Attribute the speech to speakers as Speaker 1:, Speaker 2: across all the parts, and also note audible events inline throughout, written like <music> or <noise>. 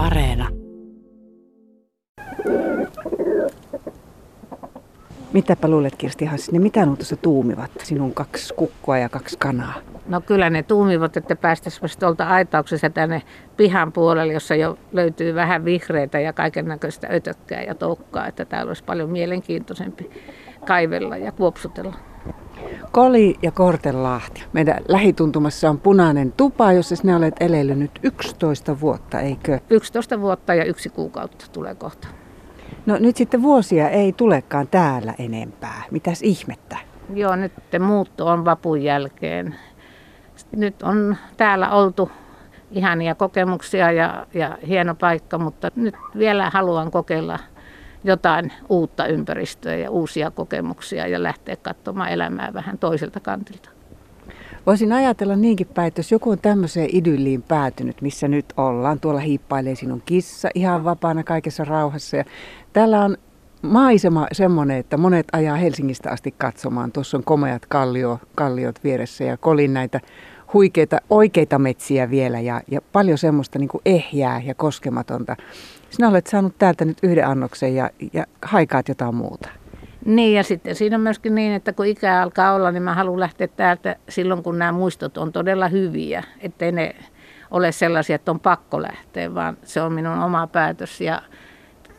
Speaker 1: Areena.
Speaker 2: Mitäpä luulet Kirsti Hassi, ne mitä tuossa tuumivat, sinun kaksi kukkua ja kaksi kanaa?
Speaker 3: No kyllä ne tuumivat, että päästäisiin tuolta aitauksesta tänne pihan puolelle, jossa jo löytyy vähän vihreitä ja kaiken näköistä ötökkää ja toukkaa, että täällä olisi paljon mielenkiintoisempi kaivella ja kuopsutella.
Speaker 2: Koli ja Kortelahti. Meidän lähituntumassa on punainen tupa, jossa sinä olet eleillyt nyt 11 vuotta, eikö?
Speaker 3: 11 vuotta ja yksi kuukautta tulee kohta.
Speaker 2: No nyt sitten vuosia ei tulekaan täällä enempää. Mitäs ihmettä?
Speaker 3: Joo, nyt muutto on vapun jälkeen. Nyt on täällä oltu ihania kokemuksia ja, ja hieno paikka, mutta nyt vielä haluan kokeilla jotain uutta ympäristöä ja uusia kokemuksia ja lähteä katsomaan elämää vähän toiselta kantilta.
Speaker 2: Voisin ajatella niinkin päin, että jos joku on tämmöiseen idylliin päätynyt, missä nyt ollaan, tuolla hiippailee sinun kissa ihan vapaana kaikessa rauhassa. Ja täällä on maisema semmoinen, että monet ajaa Helsingistä asti katsomaan. Tuossa on komeat kallio, kalliot vieressä ja kolin näitä huikeita, oikeita metsiä vielä ja, ja paljon semmoista niin kuin ehjää ja koskematonta. Sinä olet saanut täältä nyt yhden annoksen ja, ja haikaat jotain muuta.
Speaker 3: Niin ja sitten siinä on myöskin niin, että kun ikä alkaa olla, niin mä haluan lähteä täältä silloin, kun nämä muistot on todella hyviä. Ettei ne ole sellaisia, että on pakko lähteä, vaan se on minun oma päätös. Ja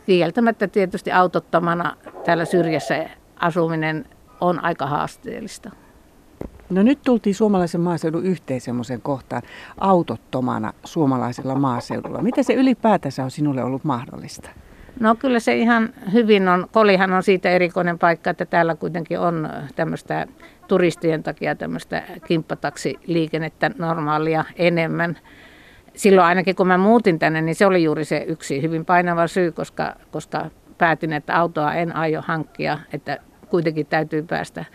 Speaker 3: kieltämättä tietysti autottomana täällä syrjässä asuminen on aika haasteellista.
Speaker 2: No nyt tultiin suomalaisen maaseudun yhteen semmoisen kohtaan autottomana suomalaisella maaseudulla. Miten se ylipäätänsä on sinulle ollut mahdollista?
Speaker 3: No kyllä se ihan hyvin on. Kolihan on siitä erikoinen paikka, että täällä kuitenkin on tämmöistä turistien takia tämmöistä kimppataksiliikennettä normaalia enemmän. Silloin ainakin kun mä muutin tänne, niin se oli juuri se yksi hyvin painava syy, koska, koska päätin, että autoa en aio hankkia, että kuitenkin täytyy päästä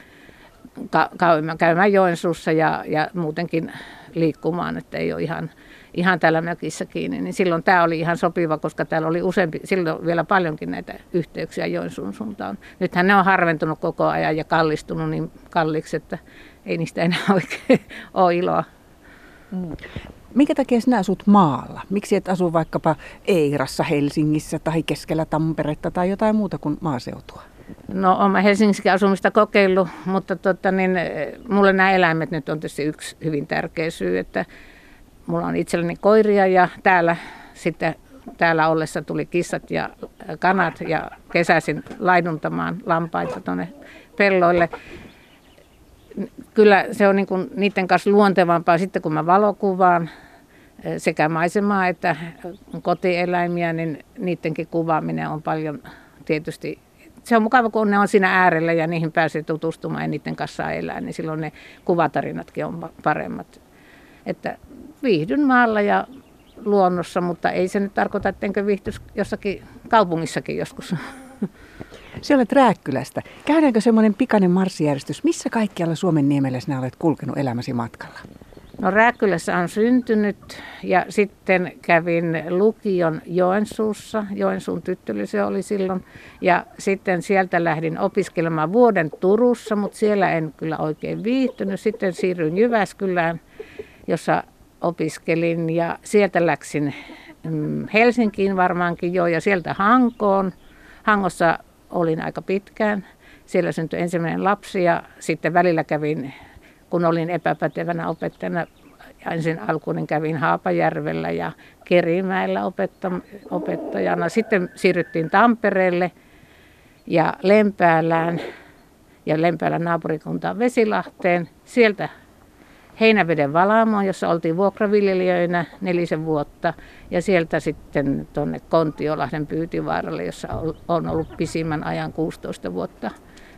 Speaker 3: ka- käymään Joensuussa ja, ja muutenkin liikkumaan, että ei ole ihan, ihan täällä mökissä kiinni. Niin silloin tämä oli ihan sopiva, koska täällä oli useampi, silloin vielä paljonkin näitä yhteyksiä Joensuun suuntaan. Nythän ne on harventunut koko ajan ja kallistunut niin kalliiksi, että ei niistä enää <laughs> oikein ole iloa.
Speaker 2: Mm. Minkä takia sinä asut maalla? Miksi et asu vaikkapa Eirassa, Helsingissä tai keskellä Tamperetta tai jotain muuta kuin maaseutua?
Speaker 3: No olen Helsingissäkin asumista kokeillut, mutta tota, niin, mulle nämä eläimet nyt on tietysti yksi hyvin tärkeä syy, että mulla on itselleni koiria ja täällä sitten täällä ollessa tuli kissat ja kanat ja kesäisin laiduntamaan lampaita tuonne pelloille. Kyllä se on niin kuin niiden kanssa luontevampaa sitten kun mä valokuvaan sekä maisemaa että kotieläimiä, niin niidenkin kuvaaminen on paljon tietysti se on mukava, kun ne on siinä äärellä ja niihin pääsee tutustumaan ja niiden kanssa elää, niin silloin ne kuvatarinatkin on paremmat. Että viihdyn maalla ja luonnossa, mutta ei se nyt tarkoita, ettenkö viihtyisi jossakin kaupungissakin joskus. <laughs>
Speaker 2: Se olet Rääkkylästä. Käydäänkö semmoinen pikainen marssijärjestys? Missä kaikkialla Suomen niemellä sinä olet kulkenut elämäsi matkalla?
Speaker 3: No Rääkkylässä on syntynyt ja sitten kävin lukion Joensuussa. Joensuun tyttöli se oli silloin. Ja sitten sieltä lähdin opiskelemaan vuoden Turussa, mutta siellä en kyllä oikein viihtynyt. Sitten siirryin Jyväskylään, jossa opiskelin ja sieltä läksin mm, Helsinkiin varmaankin jo ja sieltä Hankoon. Hangossa olin aika pitkään. Siellä syntyi ensimmäinen lapsi ja sitten välillä kävin kun olin epäpätevänä opettajana. Ensin alkuun kävin Haapajärvellä ja Kerimäellä opettajana. Sitten siirryttiin Tampereelle ja Lempäälään ja Lempäälän naapurikuntaan Vesilahteen. Sieltä Heinäveden Valaamoon, jossa oltiin vuokraviljelijöinä nelisen vuotta. Ja sieltä sitten tuonne Kontiolahden Pyytivaaralle, jossa on ollut pisimmän ajan 16 vuotta.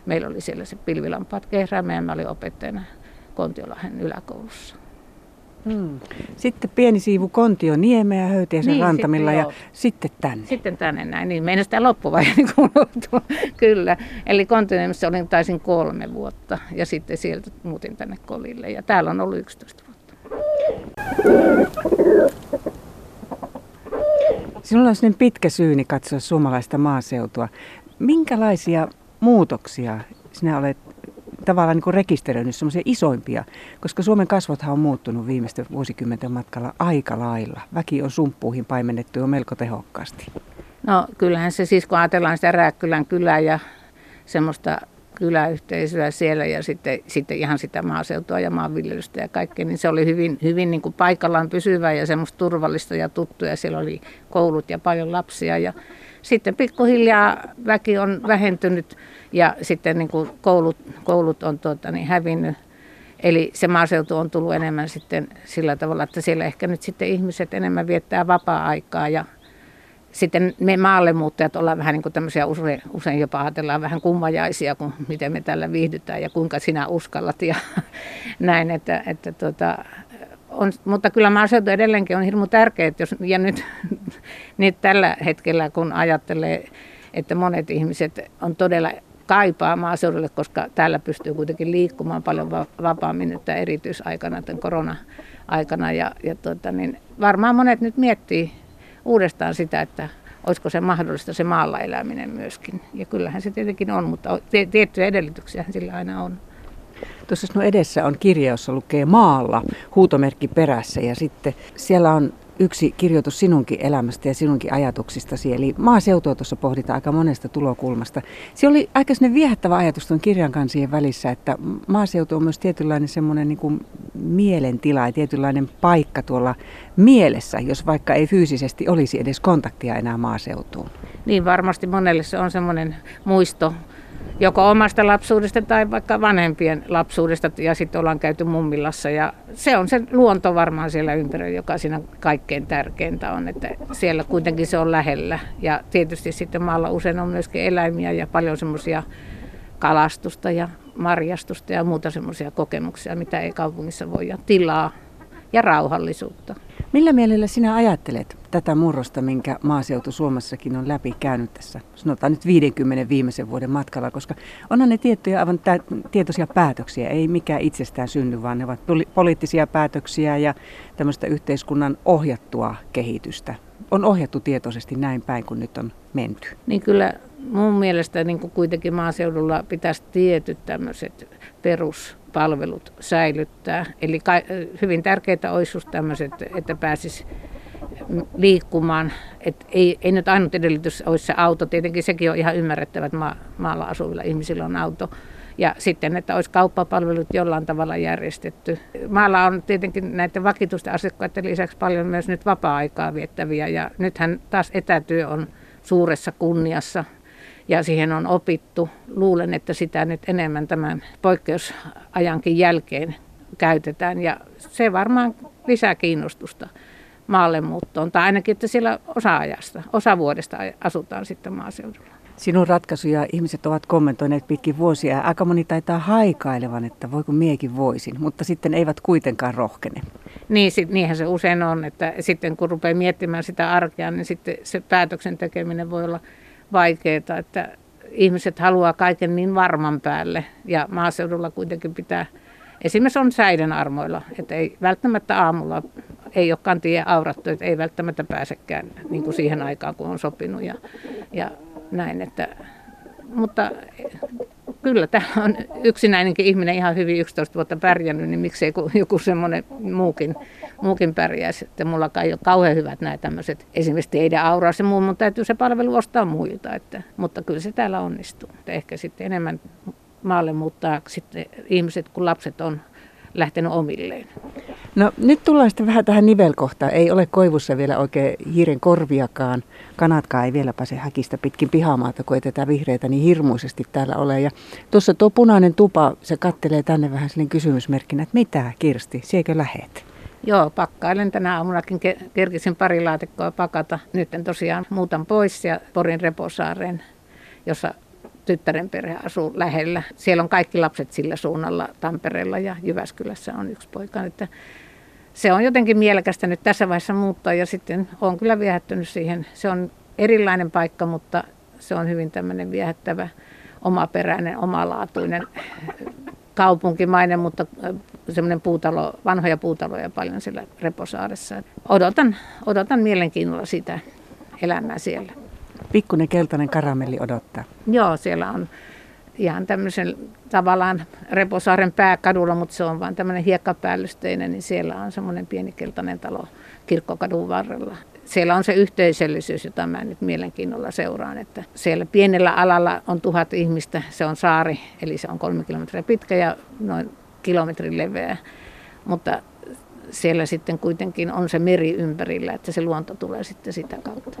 Speaker 3: Meillä oli siellä se pilvilampaat kehräämään ja mä olin opettajana Kontiolahden yläkoulussa.
Speaker 2: Hmm. Sitten pieni siivu Kontio Niemeä Höytiäisen niin, rantamilla sitten, ja joo. sitten tänne.
Speaker 3: Sitten tänne näin, niin meidän sitä loppuvaihe niin <laughs> kyllä. Eli Kontioniemessä olin taisin kolme vuotta ja sitten sieltä muutin tänne Kolille ja täällä on ollut 11 vuotta.
Speaker 2: Sinulla on sellainen pitkä syyni katsoa suomalaista maaseutua. Minkälaisia muutoksia sinä olet tavallaan niin rekisteröinyt semmoisia isoimpia, koska Suomen kasvothan on muuttunut viimeisten vuosikymmenten matkalla aika lailla. Väki on sumppuihin paimennettu jo melko tehokkaasti.
Speaker 3: No kyllähän se siis, kun ajatellaan sitä Rääkkylän kylää ja semmoista kyläyhteisöä siellä ja sitten, sitten ihan sitä maaseutua ja maanviljelystä ja kaikkea, niin se oli hyvin, hyvin niin kuin paikallaan pysyvää ja semmoista turvallista ja tuttuja. Siellä oli koulut ja paljon lapsia ja sitten pikkuhiljaa väki on vähentynyt ja sitten niin kuin koulut, koulut on tuota, niin hävinnyt. Eli se maaseutu on tullut enemmän sitten sillä tavalla, että siellä ehkä nyt sitten ihmiset enemmän viettää vapaa-aikaa ja sitten me maallemuuttajat ollaan vähän niin kuin tämmöisiä usein, usein jopa ajatellaan vähän kummajaisia, kun miten me tällä viihdytään ja kuinka sinä uskallat ja <laughs> näin. Että, että tota, on, mutta kyllä maaseutu edelleenkin on hirmu tärkeä, että jos, ja nyt, <laughs> nyt tällä hetkellä kun ajattelee, että monet ihmiset on todella kaipaa maaseudulle, koska täällä pystyy kuitenkin liikkumaan paljon vapaammin nyt erityisaikana, tämän korona-aikana. Ja, ja tuota, niin varmaan monet nyt miettii uudestaan sitä, että olisiko se mahdollista se maalla eläminen myöskin. Ja kyllähän se tietenkin on, mutta tiettyjä edellytyksiä sillä aina on.
Speaker 2: Tuossa sinun edessä on kirja, jossa lukee maalla, huutomerkki perässä ja sitten siellä on yksi kirjoitus sinunkin elämästä ja sinunkin ajatuksistasi. Eli maaseutua tuossa pohditaan aika monesta tulokulmasta. Se oli aika viehättävä ajatus tuon kirjan kansien välissä, että maaseutu on myös tietynlainen semmoinen niin kuin mielentila ja tietynlainen paikka tuolla mielessä, jos vaikka ei fyysisesti olisi edes kontaktia enää maaseutuun.
Speaker 3: Niin varmasti monelle se on semmoinen muisto joko omasta lapsuudesta tai vaikka vanhempien lapsuudesta ja sitten ollaan käyty mummilassa ja se on se luonto varmaan siellä ympärillä, joka siinä kaikkein tärkeintä on, että siellä kuitenkin se on lähellä. Ja tietysti sitten maalla usein on myöskin eläimiä ja paljon semmoisia kalastusta ja marjastusta ja muuta semmoisia kokemuksia, mitä ei kaupungissa voi ja tilaa ja rauhallisuutta.
Speaker 2: Millä mielellä sinä ajattelet tätä murrosta, minkä maaseutu Suomessakin on läpi käynyt tässä, sanotaan nyt 50 viimeisen vuoden matkalla, koska onhan ne tiettyjä aivan tä- tietoisia päätöksiä, ei mikään itsestään synny, vaan ne ovat poliittisia päätöksiä ja tämmöistä yhteiskunnan ohjattua kehitystä. On ohjattu tietoisesti näin päin, kun nyt on menty.
Speaker 3: Niin kyllä mun mielestä niin kuin kuitenkin maaseudulla pitäisi tietyt tämmöiset peruspalvelut säilyttää. Eli hyvin tärkeää olisi just tämmöiset, että pääsisi liikkumaan. Et ei, ei nyt ainut edellytys olisi se auto. Tietenkin sekin on ihan ymmärrettävä, että ma- maalla asuvilla ihmisillä on auto. Ja sitten, että olisi kauppapalvelut jollain tavalla järjestetty. Maalla on tietenkin näiden vakituisten asiakkaiden lisäksi paljon myös nyt vapaa-aikaa viettäviä. Ja nythän taas etätyö on suuressa kunniassa ja siihen on opittu. Luulen, että sitä nyt enemmän tämän poikkeusajankin jälkeen käytetään ja se varmaan lisää kiinnostusta maalle muuttoon, tai ainakin, että siellä osa-ajasta, osa vuodesta asutaan sitten maaseudulla.
Speaker 2: Sinun ratkaisuja ihmiset ovat kommentoineet pitkin vuosia ja aika moni taitaa haikailevan, että voiko miekin voisin, mutta sitten eivät kuitenkaan rohkene.
Speaker 3: Niin, sit, niinhän se usein on, että sitten kun rupeaa miettimään sitä arkea, niin sitten se päätöksen tekeminen voi olla vaikeaa, että ihmiset haluaa kaiken niin varman päälle. Ja maaseudulla kuitenkin pitää, esimerkiksi on säiden armoilla, että ei välttämättä aamulla ei olekaan tie aurattu, että ei välttämättä pääsekään niin kuin siihen aikaan, kun on sopinut ja, ja näin, että, mutta kyllä täällä on yksinäinenkin ihminen ihan hyvin 11 vuotta pärjännyt, niin miksei joku semmoinen muukin, muukin pärjäisi. Että mulla ei ole kauhean hyvät nämä tämmöiset, esimerkiksi teidän auraus ja muu, mutta täytyy se palvelu ostaa muilta. Että, mutta kyllä se täällä onnistuu. Että ehkä sitten enemmän maalle muuttaa sitten ihmiset, kun lapset on lähtenyt omilleen.
Speaker 2: No nyt tullaan sitten vähän tähän nivelkohtaan. Ei ole koivussa vielä oikein hiiren korviakaan. Kanatkaan ei vielä pääse häkistä pitkin pihamaata, kun ei tätä vihreitä niin hirmuisesti täällä ole. Ja tuossa tuo punainen tupa, se kattelee tänne vähän sellainen kysymysmerkkinä, että mitä Kirsti, siekö lähet?
Speaker 3: Joo, pakkailen tänä aamunakin kerkisin pari laatikkoa pakata. Nyt tosiaan muutan pois ja Porin Reposaareen, jossa tyttären perhe asuu lähellä. Siellä on kaikki lapset sillä suunnalla Tampereella ja Jyväskylässä on yksi poika. Että se on jotenkin mielekästä nyt tässä vaiheessa muuttaa ja sitten on kyllä viehättynyt siihen. Se on erilainen paikka, mutta se on hyvin tämmöinen viehättävä, omaperäinen, omalaatuinen kaupunkimainen, mutta semmoinen puutalo, vanhoja puutaloja paljon siellä Reposaaressa. Odotan, odotan mielenkiinnolla sitä elämää siellä.
Speaker 2: Pikkunen keltainen karamelli odottaa.
Speaker 3: Joo, siellä on ihan tämmöisen tavallaan Reposaaren pääkadulla, mutta se on vain tämmöinen hiekkapäällysteinen, niin siellä on semmoinen pieni keltainen talo kirkkokadun varrella. Siellä on se yhteisöllisyys, jota mä nyt mielenkiinnolla seuraan, että siellä pienellä alalla on tuhat ihmistä, se on saari, eli se on kolme kilometriä pitkä ja noin kilometrin leveä, mutta siellä sitten kuitenkin on se meri ympärillä, että se luonto tulee sitten sitä kautta.